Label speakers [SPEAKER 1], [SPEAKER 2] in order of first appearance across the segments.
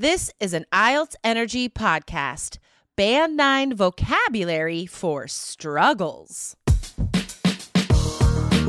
[SPEAKER 1] This is an IELTS Energy podcast, Band 9 vocabulary for struggles.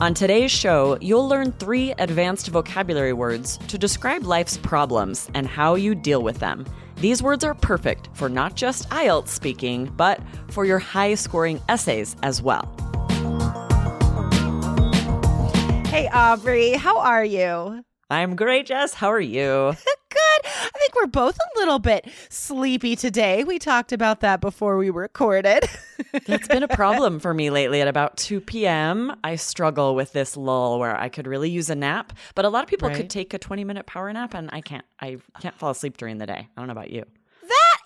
[SPEAKER 2] On today's show, you'll learn three advanced vocabulary words to describe life's problems and how you deal with them. These words are perfect for not just IELTS speaking, but for your high scoring essays as well.
[SPEAKER 1] Hey, Aubrey, how are you?
[SPEAKER 2] I'm great, Jess. How are you?
[SPEAKER 1] Think we're both a little bit sleepy today. We talked about that before we recorded.
[SPEAKER 2] That's been a problem for me lately. At about 2 p.m., I struggle with this lull where I could really use a nap, but a lot of people
[SPEAKER 1] Right.
[SPEAKER 2] could take a 20 minute power nap, and I can't. I can't fall asleep during the day. I don't know about you.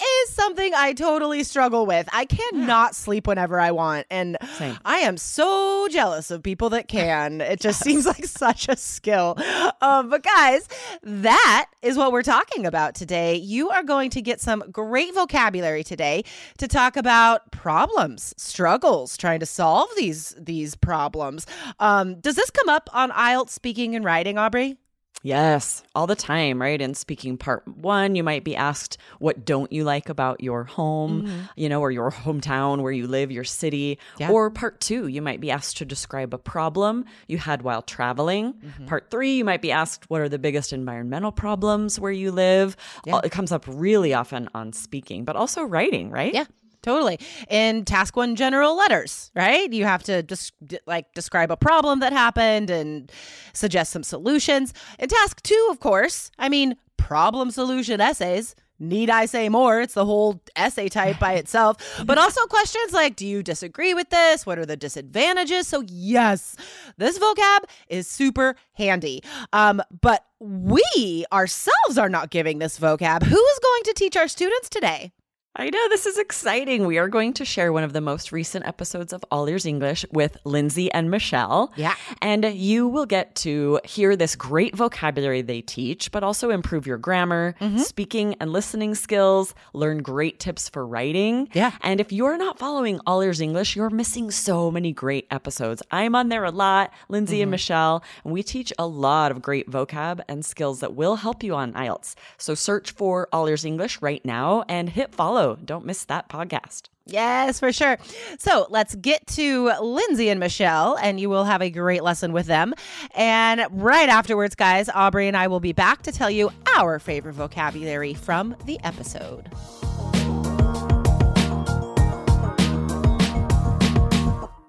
[SPEAKER 1] Is something I totally struggle with. I cannot sleep whenever I want. And
[SPEAKER 2] Same.
[SPEAKER 1] I am so jealous of people that can. It just seems like such a skill. Um, but, guys, that is what we're talking about today. You are going to get some great vocabulary today to talk about problems, struggles, trying to solve these, these problems. Um, does this come up on IELTS speaking and writing, Aubrey?
[SPEAKER 2] Yes, all the time, right? In speaking part one, you might be asked, What don't you like about your home, mm-hmm. you know, or your hometown where you live, your city?
[SPEAKER 1] Yeah.
[SPEAKER 2] Or part two, you might be asked to describe a problem you had while traveling. Mm-hmm. Part three, you might be asked, What are the biggest environmental problems where you live?
[SPEAKER 1] Yeah.
[SPEAKER 2] It comes up really often on speaking, but also writing, right?
[SPEAKER 1] Yeah. Totally. In task one, general letters, right? You have to just like describe a problem that happened and suggest some solutions. In task two, of course, I mean, problem solution essays. Need I say more? It's the whole essay type by itself. But also questions like Do you disagree with this? What are the disadvantages? So, yes, this vocab is super handy. Um, but we ourselves are not giving this vocab. Who is going to teach our students today?
[SPEAKER 2] I know this is exciting. We are going to share one of the most recent episodes of All Ears English with Lindsay and Michelle.
[SPEAKER 1] Yeah.
[SPEAKER 2] And you will get to hear this great vocabulary they teach, but also improve your grammar,
[SPEAKER 1] Mm-hmm.
[SPEAKER 2] speaking and listening skills, learn great tips for writing.
[SPEAKER 1] Yeah.
[SPEAKER 2] And if you're not following All Ears English, you're missing so many great episodes. I'm on there a lot, Lindsay
[SPEAKER 1] Mm-hmm.
[SPEAKER 2] and Michelle, and we teach a lot of great vocab and skills that will help you on IELTS. So search for All Ears English right now and hit follow. Don't miss that podcast.
[SPEAKER 1] Yes, for sure. So let's get to Lindsay and Michelle, and you will have a great lesson with them. And right afterwards, guys, Aubrey and I will be back to tell you our favorite vocabulary from the episode.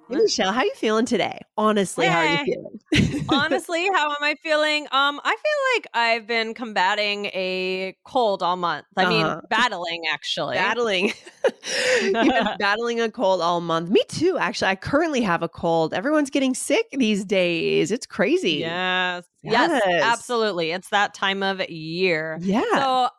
[SPEAKER 3] Michelle, how are you feeling today? Honestly, how are you feeling?
[SPEAKER 4] Honestly, how am I feeling? Um, I feel like I've been combating a cold all month. I mean,
[SPEAKER 3] Uh-huh.
[SPEAKER 4] battling actually.
[SPEAKER 3] battling. You've been battling a cold all month. Me too, actually. I currently have a cold. Everyone's getting sick these days. It's crazy.
[SPEAKER 4] Yes. Yes.
[SPEAKER 3] Yes.
[SPEAKER 4] Absolutely. It's that time of year.
[SPEAKER 3] Yeah.
[SPEAKER 4] So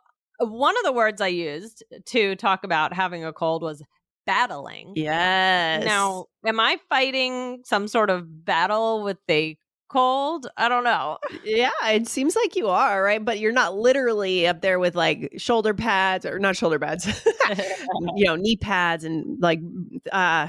[SPEAKER 4] one of the words I used to talk about having a cold was battling.
[SPEAKER 3] yes.
[SPEAKER 4] Now, am I fighting some sort of battle with a cold? I don't know.
[SPEAKER 3] yeah, it seems like you are, right? But you're not literally up there with like shoulder pads or not shoulder pads, you know, knee pads and like, uh,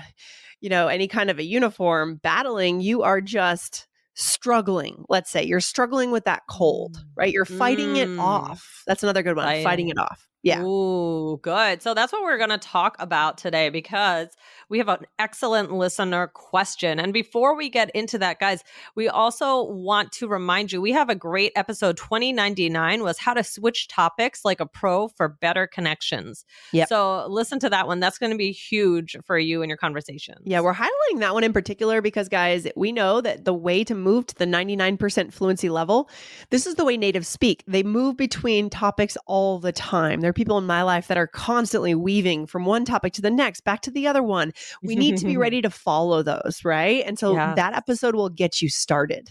[SPEAKER 3] you know, any kind of a uniform battling. You are just struggling. Let's say you're struggling with that cold, right? You're fighting it
[SPEAKER 4] Mm.
[SPEAKER 3] off. That's another good one. Fighting it off. Yeah.
[SPEAKER 4] Ooh, good. So that's what we're going to talk about today because we have an excellent listener question. And before we get into that, guys, we also want to remind you we have a great episode 2099 was how to switch topics like a pro for better connections.
[SPEAKER 3] Yeah.
[SPEAKER 4] So listen to that one. That's going to be huge for you in your conversations.
[SPEAKER 3] Yeah, we're highlighting that one in particular because, guys, we know that the way to move to the 99% fluency level, this is the way natives speak. They move between topics all the time. There are people in my life that are constantly weaving from one topic to the next, back to the other one. We need to be ready to follow those, right? And so
[SPEAKER 4] Yeah.
[SPEAKER 3] that episode will get you started.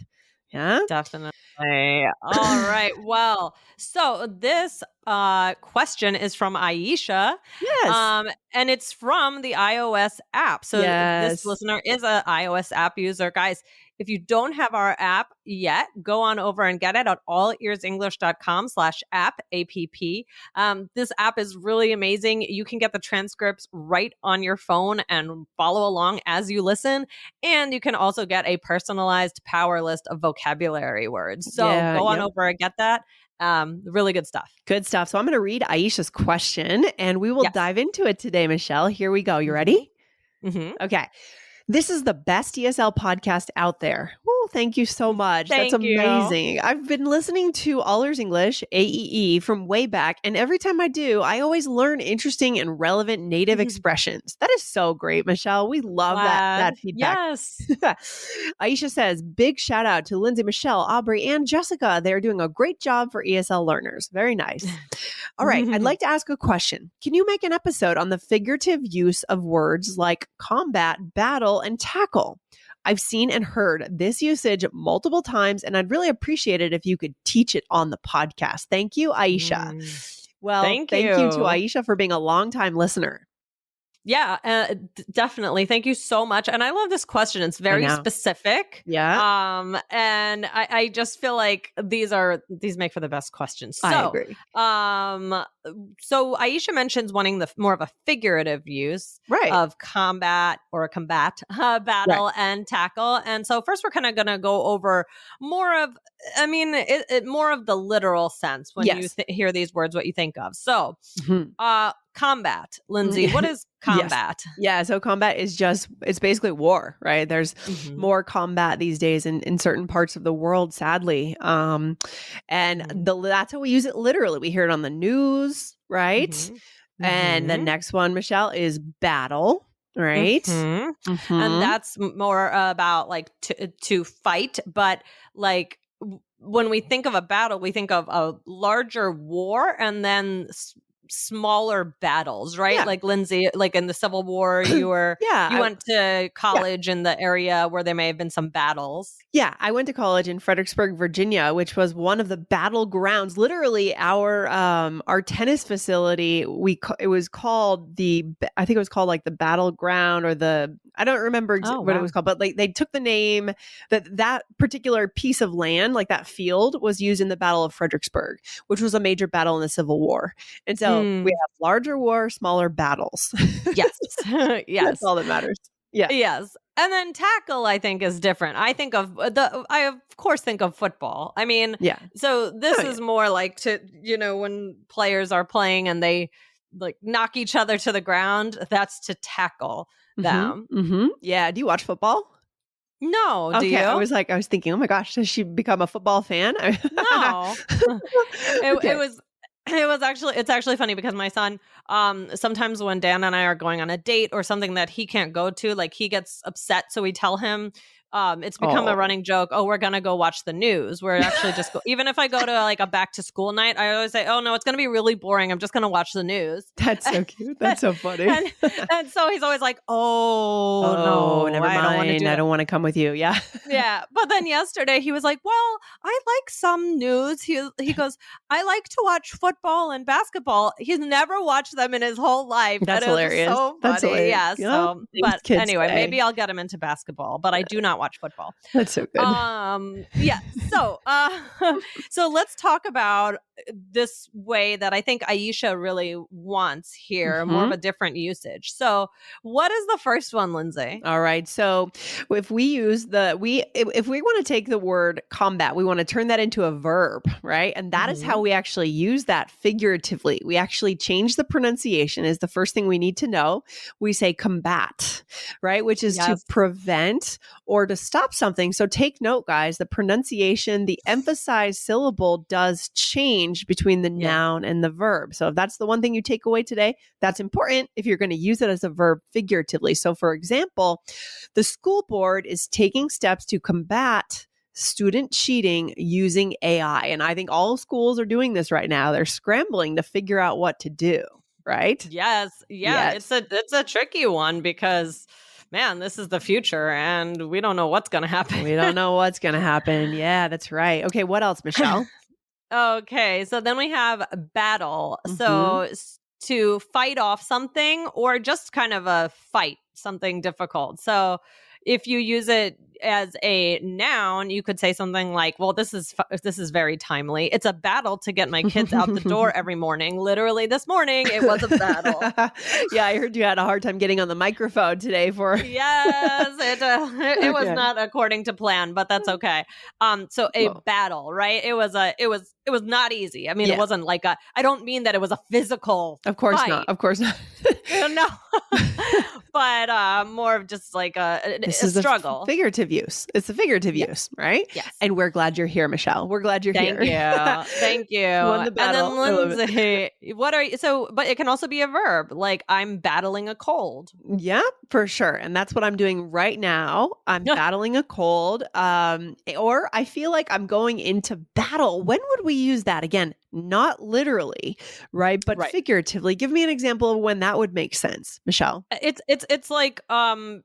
[SPEAKER 3] Yeah.
[SPEAKER 4] Definitely. All right. Well, so this uh, question is from Aisha.
[SPEAKER 3] Yes.
[SPEAKER 4] Um, and it's from the iOS app. So
[SPEAKER 3] Yes.
[SPEAKER 4] this listener is a iOS app user. Guys, if you don't have our app yet, go on over and get it at allearsenglish.com slash app, A-P-P. Um, this app is really amazing. You can get the transcripts right on your phone and follow along as you listen. And you can also get a personalized power list of vocabulary words. So
[SPEAKER 3] Yeah,
[SPEAKER 4] go on
[SPEAKER 3] yep.
[SPEAKER 4] over and get that. Um, really good stuff.
[SPEAKER 3] Good stuff. So I'm going to read Aisha's question and we will
[SPEAKER 4] Yes.
[SPEAKER 3] dive into it today, Michelle. Here we go. You ready?
[SPEAKER 4] hmm
[SPEAKER 3] Okay. This is the best ESL podcast out there. Woo, thank you so much. That's
[SPEAKER 4] Thank you.
[SPEAKER 3] amazing. I've been listening to All Ears English, AEE, from way back. And every time I do, I always learn interesting and relevant native
[SPEAKER 4] Mhm.
[SPEAKER 3] expressions. That is so great, Michelle. We love that, that feedback.
[SPEAKER 4] Yes.
[SPEAKER 3] Aisha says, big shout out to Lindsay, Michelle, Aubrey, and Jessica. They're doing a great job for ESL learners. Very nice. All right. I'd like to ask a question. Can you make an episode on the figurative use of words like combat, battle, and tackle? I've seen and heard this usage multiple times, and I'd really appreciate it if you could teach it on the podcast. Thank you, Aisha.
[SPEAKER 4] Mm.
[SPEAKER 3] Well,
[SPEAKER 4] Thank
[SPEAKER 3] thank you
[SPEAKER 4] you.
[SPEAKER 3] to Aisha for being a longtime listener.
[SPEAKER 4] Yeah, uh, d- definitely. Thank you so much. And I love this question. It's very specific.
[SPEAKER 3] Yeah.
[SPEAKER 4] Um, and I, I just feel like these are these make for the best questions. So,
[SPEAKER 3] I agree.
[SPEAKER 4] um, so Aisha mentions wanting the more of a figurative use
[SPEAKER 3] Right.
[SPEAKER 4] of combat or a combat uh, battle and tackle. And so first, we're kind of going to go over more of, I mean, it, it, more of the literal sense when you th- hear these words, what you think of. So,
[SPEAKER 3] Mhm.
[SPEAKER 4] uh, combat, Lindsay. What is
[SPEAKER 3] Yes.
[SPEAKER 4] combat?
[SPEAKER 3] Yeah. So combat is just, it's basically war, right? There's
[SPEAKER 4] Mhm.
[SPEAKER 3] more combat these days in, in certain parts of the world, sadly. Um, and
[SPEAKER 4] Mhm.
[SPEAKER 3] the, that's how we use it literally. We hear it on the news, right?
[SPEAKER 4] Mhm.
[SPEAKER 3] And the
[SPEAKER 4] Mhm.
[SPEAKER 3] next one, Michelle, is battle, right?
[SPEAKER 4] Mhm.
[SPEAKER 3] Mhm.
[SPEAKER 4] and that's more about like to to fight but like when we think of a battle we think of a larger war and then smaller battles right
[SPEAKER 3] Yeah.
[SPEAKER 4] like lindsay like in the civil war you were
[SPEAKER 3] yeah.
[SPEAKER 4] you
[SPEAKER 3] I-
[SPEAKER 4] went to college in the area where there may have been some battles
[SPEAKER 3] Yeah, I went to college in Fredericksburg, Virginia, which was one of the battlegrounds. Literally, our um our tennis facility, we it was called the I think it was called like the battleground or the I don't remember ex-
[SPEAKER 4] Oh,
[SPEAKER 3] what it was called, but like they took the name that that particular piece of land, like that field, was used in the Battle of Fredericksburg, which was a major battle in the Civil War. And so
[SPEAKER 4] Hmm.
[SPEAKER 3] we have larger war, smaller battles.
[SPEAKER 4] yes yes
[SPEAKER 3] That's all that matters. Yeah.
[SPEAKER 4] Yes. And then tackle, I think, is different. I think of the, I of course think of football. I mean,
[SPEAKER 3] Yeah.
[SPEAKER 4] so this
[SPEAKER 3] Oh, yeah.
[SPEAKER 4] is more like to, you know, when players are playing and they like knock each other to the ground, that's to tackle them.
[SPEAKER 3] Mm-hmm. Yeah. Do you watch football?
[SPEAKER 4] No, do
[SPEAKER 3] okay,
[SPEAKER 4] you?
[SPEAKER 3] I was like, I was thinking, oh my gosh, does she become a football fan?
[SPEAKER 4] no. it,
[SPEAKER 3] Okay.
[SPEAKER 4] it was it was actually it's actually funny because my son um sometimes when Dan and I are going on a date or something that he can't go to like he gets upset so we tell him um it's become
[SPEAKER 3] Oh.
[SPEAKER 4] a running joke oh we're gonna go watch the news we're actually just go- even if I go to like a back to school night I always say oh no it's gonna be really boring I'm just gonna watch the news
[SPEAKER 3] That's so cute. That's so funny.
[SPEAKER 4] and, and so he's always like oh, no
[SPEAKER 3] never
[SPEAKER 4] I
[SPEAKER 3] mind.
[SPEAKER 4] don't want to do
[SPEAKER 3] I don't want to come with you. Yeah.
[SPEAKER 4] yeah but then yesterday he was like well i like some news he, he goes i like to watch football and basketball he's never watched them in his whole life
[SPEAKER 3] That's hilarious.
[SPEAKER 4] so funny
[SPEAKER 3] That's hilarious.
[SPEAKER 4] yeah so but anyway
[SPEAKER 3] say.
[SPEAKER 4] maybe i'll get him into basketball but i do not watch football
[SPEAKER 3] That's so good.
[SPEAKER 4] um yeah so uh so let's talk about this way that i think aisha really wants here more of
[SPEAKER 3] Mm-hmm.
[SPEAKER 4] a different usage so what is the first one lindsay
[SPEAKER 3] All right. So if we use the we if, if we want to take the word combat, we want to turn that into a verb, right? And that is how we actually use that figuratively. We actually change the pronunciation is the first thing we need to know. We say combat, right? Which is to prevent or to stop something. So take note guys, the pronunciation, the emphasized syllable does change between the
[SPEAKER 4] Yeah.
[SPEAKER 3] noun and the verb. So if that's the one thing you take away today, that's important if you're going to use it as a verb figuratively. So, for example, the school board is taking steps to combat student cheating using AI. And I think all schools are doing this right now. They're scrambling to figure out what to do, right?
[SPEAKER 4] Yes, yeah,
[SPEAKER 3] Yes.
[SPEAKER 4] it's a it's a tricky one because man, this is the future and we don't know what's going to happen.
[SPEAKER 3] We don't know what's going to happen. Yeah, that's right. Okay, what else, Michelle?
[SPEAKER 4] Okay, so then we have battle.
[SPEAKER 3] Mm-hmm.
[SPEAKER 4] So to fight off something or just kind of a fight something difficult. So if you use it as a noun, you could say something like, "Well, this is fu- this is very timely. It's a battle to get my kids out the door every morning. Literally this morning, it was a battle."
[SPEAKER 3] yeah, I heard you had a hard time getting on the microphone today for
[SPEAKER 4] yes, it uh, it was
[SPEAKER 3] Okay.
[SPEAKER 4] not according to plan, but that's okay. Um, so a
[SPEAKER 3] Well.
[SPEAKER 4] battle, right? It was a it was it was not easy. I mean,
[SPEAKER 3] Yeah.
[SPEAKER 4] it wasn't like a. I don't mean that it was a physical.
[SPEAKER 3] Of course
[SPEAKER 4] fight.
[SPEAKER 3] not. Of course not.
[SPEAKER 4] no, but uh, more of just like a, a,
[SPEAKER 3] this
[SPEAKER 4] a
[SPEAKER 3] is a f-
[SPEAKER 4] struggle.
[SPEAKER 3] Figurative use. It's a figurative
[SPEAKER 4] Yeah.
[SPEAKER 3] use, right?
[SPEAKER 4] yes.
[SPEAKER 3] And we're glad you're here, Michelle. We're glad you're
[SPEAKER 4] Thank
[SPEAKER 3] here.
[SPEAKER 4] you. Thank you.
[SPEAKER 3] won the battle.
[SPEAKER 4] And then Lindsay, what are you? So, but it can also be a verb, like I'm battling a cold.
[SPEAKER 3] Yeah, for sure. And that's what I'm doing right now. I'm battling a cold. Um, or I feel like I'm going into battle. When would we use that? Again, not literally, right? But
[SPEAKER 4] Right.
[SPEAKER 3] figuratively. Give me an example of when that would make sense, Michelle.
[SPEAKER 4] It's it's it's like um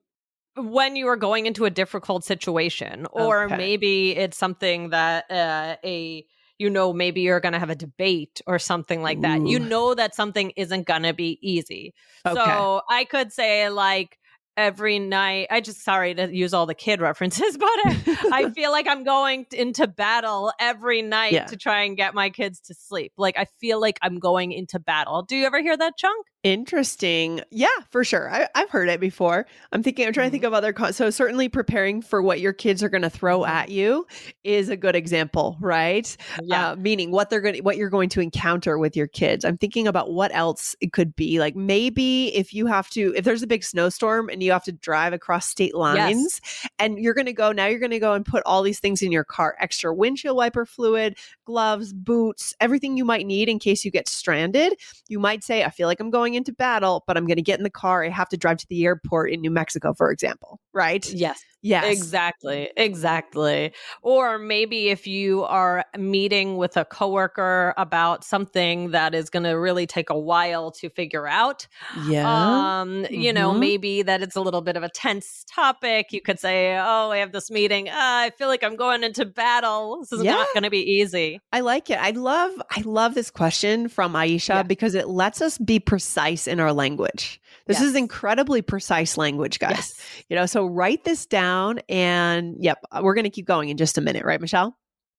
[SPEAKER 4] when you are going into a difficult situation, or
[SPEAKER 3] Okay.
[SPEAKER 4] maybe it's something that uh, a you know maybe you're going to have a debate or something like that. You know that something isn't going to be easy.
[SPEAKER 3] Okay.
[SPEAKER 4] So I could say like every night. I just sorry to use all the kid references, but I, I feel like I'm going into battle every night
[SPEAKER 3] Yeah.
[SPEAKER 4] to try and get my kids to sleep. Like I feel like I'm going into battle. Do you ever hear that, Chunk?
[SPEAKER 3] Interesting. Yeah, for sure. I, I've heard it before. I'm thinking, I'm trying to think of other. Con- so, certainly preparing for what your kids are going to throw at you is a good example, right? Uh, meaning what they're going to, what you're going to encounter with your kids. I'm thinking about what else it could be. Like maybe if you have to, if there's a big snowstorm and you have to drive across state lines and you're going to go, now you're going to go and put all these things in your car extra windshield wiper fluid, gloves, boots, everything you might need in case you get stranded. You might say, I feel like I'm going into battle, but I'm going to get in the car. I have to drive to the airport in New Mexico, for example, right?
[SPEAKER 4] Yes.
[SPEAKER 3] Yes.
[SPEAKER 4] Exactly. Exactly. Or maybe if you are meeting with a coworker about something that is going to really take a while to figure out.
[SPEAKER 3] Yeah.
[SPEAKER 4] Um, you know,
[SPEAKER 3] Mhm.
[SPEAKER 4] maybe that it's a little bit of a tense topic. You could say, "Oh, I have this meeting. Uh, I feel like I'm going into battle. This is
[SPEAKER 3] Yeah.
[SPEAKER 4] not going to be easy."
[SPEAKER 3] I like it. I love I love this question from Aisha
[SPEAKER 4] Yeah.
[SPEAKER 3] because it lets us be precise in our language. This is incredibly precise language, guys.
[SPEAKER 4] Yes.
[SPEAKER 3] You know, so write this down and yep, uh, we're going to keep going in just a minute, right, Michelle?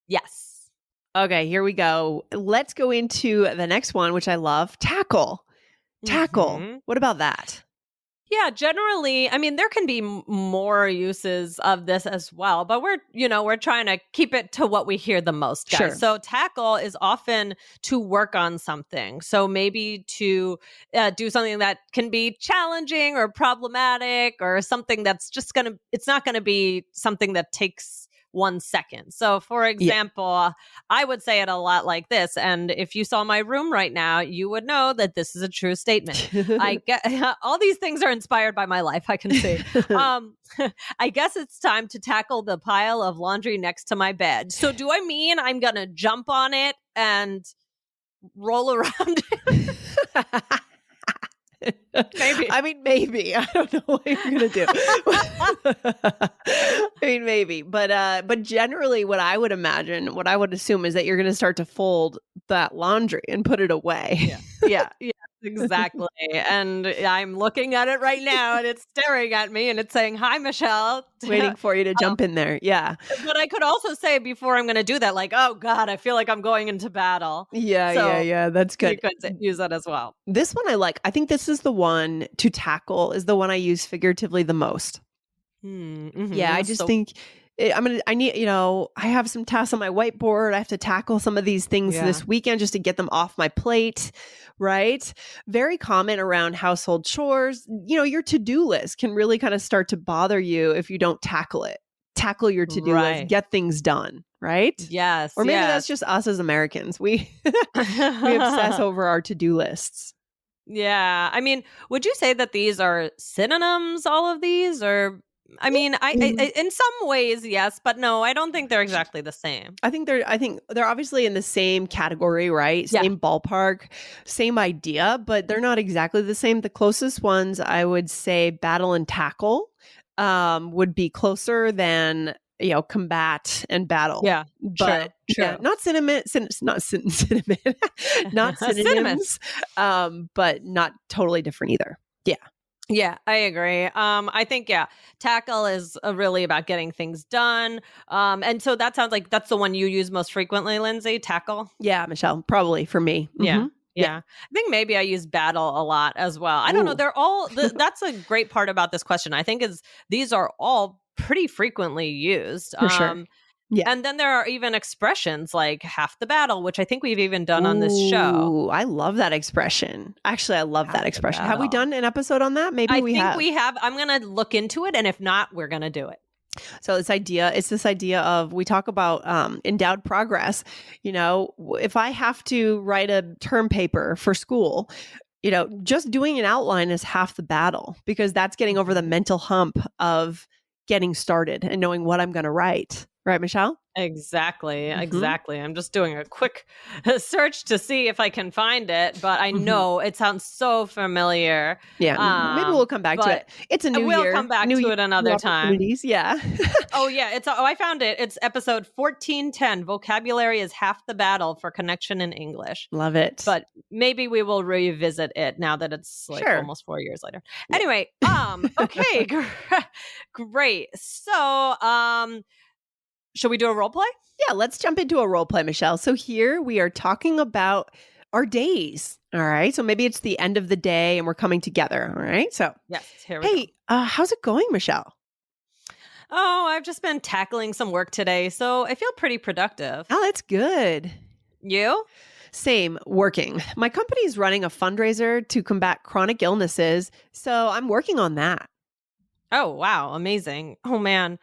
[SPEAKER 4] Yes.
[SPEAKER 3] Okay, here we go. Let's go into the next one which I love, tackle. Tackle.
[SPEAKER 4] Mhm.
[SPEAKER 3] What about that?
[SPEAKER 4] Yeah, generally, I mean, there can be m- more uses of this as well, but we're, you know, we're trying to keep it to what we hear the most, guys.
[SPEAKER 3] Sure.
[SPEAKER 4] So, tackle is often to work on something. So, maybe to uh, do something that can be challenging or problematic or something that's just going to, it's not going to be something that takes one second. So, for example, I would say it a lot like this. And if you saw my room right now, you would know that this is a true statement. I get all these things are inspired by my life. I can see. um, I guess it's time to tackle the pile of laundry next to my bed. So, do I mean I'm gonna jump on it and roll around? Maybe.
[SPEAKER 3] I mean, maybe. I don't know what you're gonna do. I mean, maybe, but uh, but generally, what I would imagine, what I would assume, is that you're gonna start to fold that laundry and put it away.
[SPEAKER 4] yeah, yeah, exactly. and I'm looking at it right now, and it's staring at me, and it's saying, "Hi, Michelle."
[SPEAKER 3] Waiting for you to jump in there. Yeah.
[SPEAKER 4] but I could also say before I'm going to do that, like, "Oh God, I feel like I'm going into battle."
[SPEAKER 3] Yeah,
[SPEAKER 4] So,
[SPEAKER 3] yeah, yeah. That's
[SPEAKER 4] You
[SPEAKER 3] good.
[SPEAKER 4] could s- use that as well.
[SPEAKER 3] This one I like. I think this is the one to tackle, is the one I use figuratively the most.
[SPEAKER 4] Hmm, mhm.
[SPEAKER 3] Yeah, I just
[SPEAKER 4] So-
[SPEAKER 3] think I'm gonna. I need, you know, I have some tasks on my whiteboard. I have to tackle some of these things
[SPEAKER 4] Yeah.
[SPEAKER 3] this weekend just to get them off my plate. Right. Very common around household chores. You know, your to do list can really kind of start to bother you if you don't tackle it. Tackle your to do
[SPEAKER 4] Right.
[SPEAKER 3] list. Get things done. Right.
[SPEAKER 4] Yes,
[SPEAKER 3] Or maybe
[SPEAKER 4] yes.
[SPEAKER 3] that's just us as Americans. We we obsess over our to do lists.
[SPEAKER 4] Yeah. I mean, would you say that these are synonyms, all of these? Or, I mean, I, I. In some ways, yes, but no, I don't think they're exactly the same.
[SPEAKER 3] I think they're I think they're obviously in the same category, right?
[SPEAKER 4] Yeah.
[SPEAKER 3] Same ballpark, same idea, but they're not exactly the same. The closest ones I would say battle and tackle um, would be closer than you know combat and battle.
[SPEAKER 4] Yeah,
[SPEAKER 3] but
[SPEAKER 4] true,
[SPEAKER 3] yeah,
[SPEAKER 4] true.
[SPEAKER 3] not cinnamon, cin- not cin- cinnamon, not
[SPEAKER 4] Cinnamon.
[SPEAKER 3] synonyms, um, but not totally different either.
[SPEAKER 4] Yeah, I agree. Um, I think yeah, tackle is uh, really about getting things done. Um, and so that sounds like that's the one you use most frequently, Lindsay. Tackle.
[SPEAKER 3] Yeah, Michelle, probably for me.
[SPEAKER 4] Yeah.
[SPEAKER 3] Mhm.
[SPEAKER 4] Yeah. I think maybe I use battle a lot as well. I don't know. They're all th- that's a great part about this question. I think is these are all pretty frequently used. Um,
[SPEAKER 3] For sure. Yeah.
[SPEAKER 4] And then there are even expressions like half the battle, which I think we've even done on this show.
[SPEAKER 3] I love that expression. Actually, I love
[SPEAKER 4] Half
[SPEAKER 3] that expression. Have we done an episode on that? Maybe we
[SPEAKER 4] I
[SPEAKER 3] we
[SPEAKER 4] think
[SPEAKER 3] have.
[SPEAKER 4] we have. I'm going to look into it. And if not, we're going to do it.
[SPEAKER 3] So this idea, it's this idea of we talk about um, endowed progress. You know, if I have to write a term paper for school, you know, just doing an outline is half the battle because that's getting over the mental hump of getting started and knowing what I'm going to write. Right, Michelle?
[SPEAKER 4] Exactly,
[SPEAKER 3] Mhm.
[SPEAKER 4] exactly. I'm just doing a quick search to see if I can find it, but I
[SPEAKER 3] Mhm.
[SPEAKER 4] know it sounds so familiar.
[SPEAKER 3] Yeah. maybe
[SPEAKER 4] Um,
[SPEAKER 3] we'll come back to it. It's a new year.
[SPEAKER 4] we'll
[SPEAKER 3] year.
[SPEAKER 4] come back
[SPEAKER 3] new
[SPEAKER 4] to
[SPEAKER 3] year,
[SPEAKER 4] it another time.
[SPEAKER 3] Yeah.
[SPEAKER 4] Oh yeah, it's oh I found it. It's episode 1410. Vocabulary is half the battle for connection in English.
[SPEAKER 3] Love it.
[SPEAKER 4] But maybe we will revisit it now that it's like
[SPEAKER 3] Sure.
[SPEAKER 4] almost 4 years later. Anyway, um okay, great. So, um should we do a role play?
[SPEAKER 3] Yeah, let's jump into a role play, Michelle. So here we are talking about our days. All right. So maybe it's the end of the day and we're coming together. All right. So,
[SPEAKER 4] Yes, here we go.
[SPEAKER 3] hey, uh, how's it going, Michelle?
[SPEAKER 4] Oh, I've just been tackling some work today, so I feel pretty productive.
[SPEAKER 3] Oh, that's good.
[SPEAKER 4] You?
[SPEAKER 3] Same, working. My company is running a fundraiser to combat chronic illnesses. So I'm working on that.
[SPEAKER 4] Oh, wow, amazing. Oh man.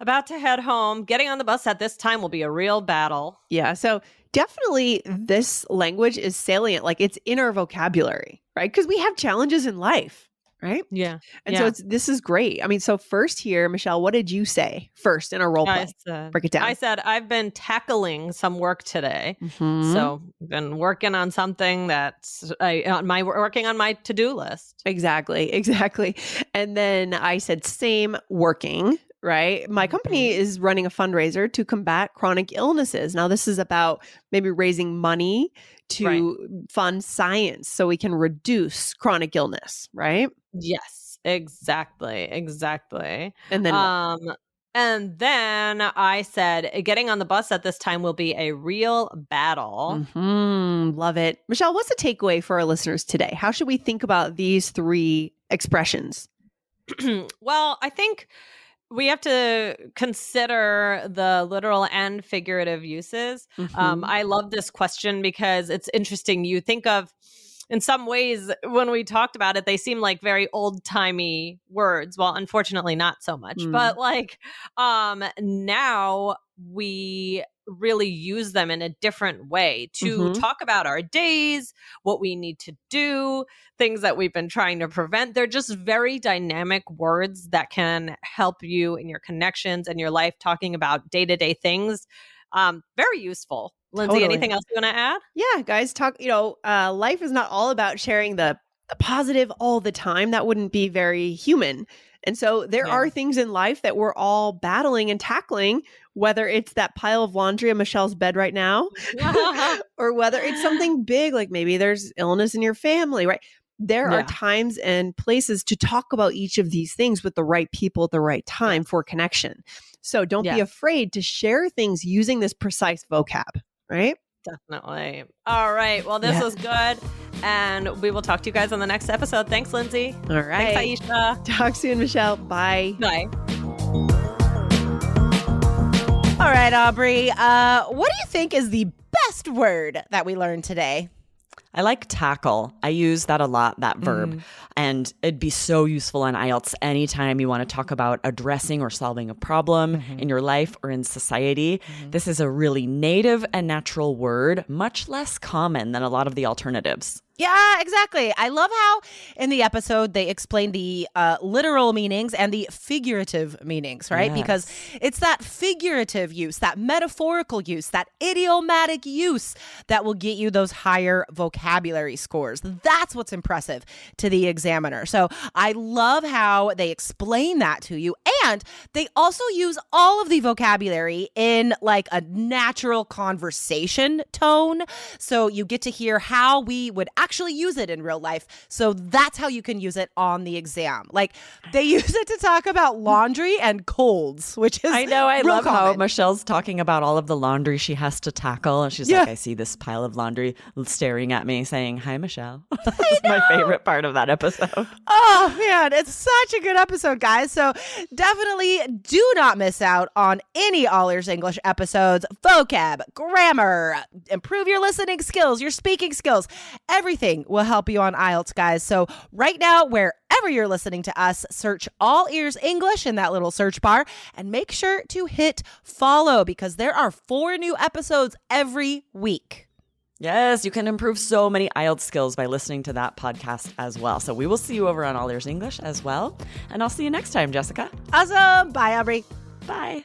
[SPEAKER 4] About to head home. Getting on the bus at this time will be a real battle.
[SPEAKER 3] Yeah. So definitely this language is salient. Like it's in our vocabulary, right? Because we have challenges in life, right?
[SPEAKER 4] Yeah.
[SPEAKER 3] And so it's this is great. I mean, so first here, Michelle, what did you say first in a role play?
[SPEAKER 4] I said,
[SPEAKER 3] Break it down.
[SPEAKER 4] I said I've been tackling some work today.
[SPEAKER 3] Mhm.
[SPEAKER 4] So been working on something that's I on my working on my to-do list.
[SPEAKER 3] exactly, exactly. And then I said same working, right? My company
[SPEAKER 4] Mm-hmm.
[SPEAKER 3] is running a fundraiser to combat chronic illnesses. Now this is about maybe raising money to fund science so we can reduce chronic illness, right?
[SPEAKER 4] Yes, exactly. Exactly.
[SPEAKER 3] And then what?
[SPEAKER 4] um and then I said getting on the bus at this time will be a real battle.
[SPEAKER 3] Mhm, love it. Michelle, what's the takeaway for our listeners today? How should we think about these three expressions?
[SPEAKER 4] well, I think we have to consider the literal and figurative uses. Um,
[SPEAKER 3] Mhm.
[SPEAKER 4] I love this question because it's interesting. You think of, in some ways, when we talked about it, they seem like very old timey words. Well, unfortunately, not so much.
[SPEAKER 3] Mm.
[SPEAKER 4] But like um, now we really use them in a different way to
[SPEAKER 3] Mhm.
[SPEAKER 4] talk about our days, what we need to do, things that we've been trying to prevent. They're just very dynamic words that can help you in your connections and your life, talking about day to day things. Um, very useful. Lindsay,
[SPEAKER 3] Totally.
[SPEAKER 4] anything else you want to add?
[SPEAKER 3] Yeah, guys, talk, you know, uh, life is not all about sharing the, the positive all the time. That wouldn't be very human. And so there
[SPEAKER 4] Yeah.
[SPEAKER 3] are things in life that we're all battling and tackling, whether it's that pile of laundry on Michelle's bed right now, or whether it's something big, like maybe there's illness in your family, right? There are times and places to talk about each of these things with the right people at the right time for connection. So don't be afraid to share things using this precise vocab, right?
[SPEAKER 4] Definitely. All right. Well, this
[SPEAKER 3] Yeah.
[SPEAKER 4] was good. And we will talk to you guys on the next episode. Thanks, Lindsay.
[SPEAKER 3] All right.
[SPEAKER 4] Thanks, Aisha.
[SPEAKER 3] Talk soon, Michelle. Bye.
[SPEAKER 4] Bye.
[SPEAKER 1] All right, Aubrey. Uh, what do you think is the best word that we learned today?
[SPEAKER 2] I like tackle. I use that a lot, that verb. Mm-hmm. And it'd be so useful in IELTS anytime you want to talk about addressing or solving a problem mm-hmm. in your life or in society. Mm-hmm. This is a really native and natural word, much less common than a lot of the alternatives.
[SPEAKER 1] Yeah, exactly. I love how in the episode they explain the uh, literal meanings and the figurative meanings, right?
[SPEAKER 2] Yes.
[SPEAKER 1] Because it's that figurative use, that metaphorical use, that idiomatic use that will get you those higher vocabulary scores. That's what's impressive to the examiner. So I love how they explain that to you. And they also use all of the vocabulary in like a natural conversation tone. So you get to hear how we would actually use it in real life. So that's how you can use it on the exam. Like they use it to talk about laundry and colds, which is
[SPEAKER 2] I know. I love how. Michelle's talking about all of the laundry she has to tackle. And she's
[SPEAKER 1] Yeah.
[SPEAKER 2] like, I see this pile of laundry staring at me saying, Hi, Michelle. That's my favorite part of that episode.
[SPEAKER 1] Oh man, it's such a good episode, guys. So definitely do not miss out on any All Ears English episodes. Vocab, grammar, improve your listening skills, your speaking skills. Everything will help you on IELTS, guys. So right now, wherever you're listening to us, search All Ears English in that little search bar and make sure to hit follow because there are four new episodes every week.
[SPEAKER 2] Yes, you can improve so many IELTS skills by listening to that podcast as well. So we will see you over on All Ears English as well. And I'll see you next time, Jessica.
[SPEAKER 1] Awesome. Bye, Aubrey.
[SPEAKER 2] Bye.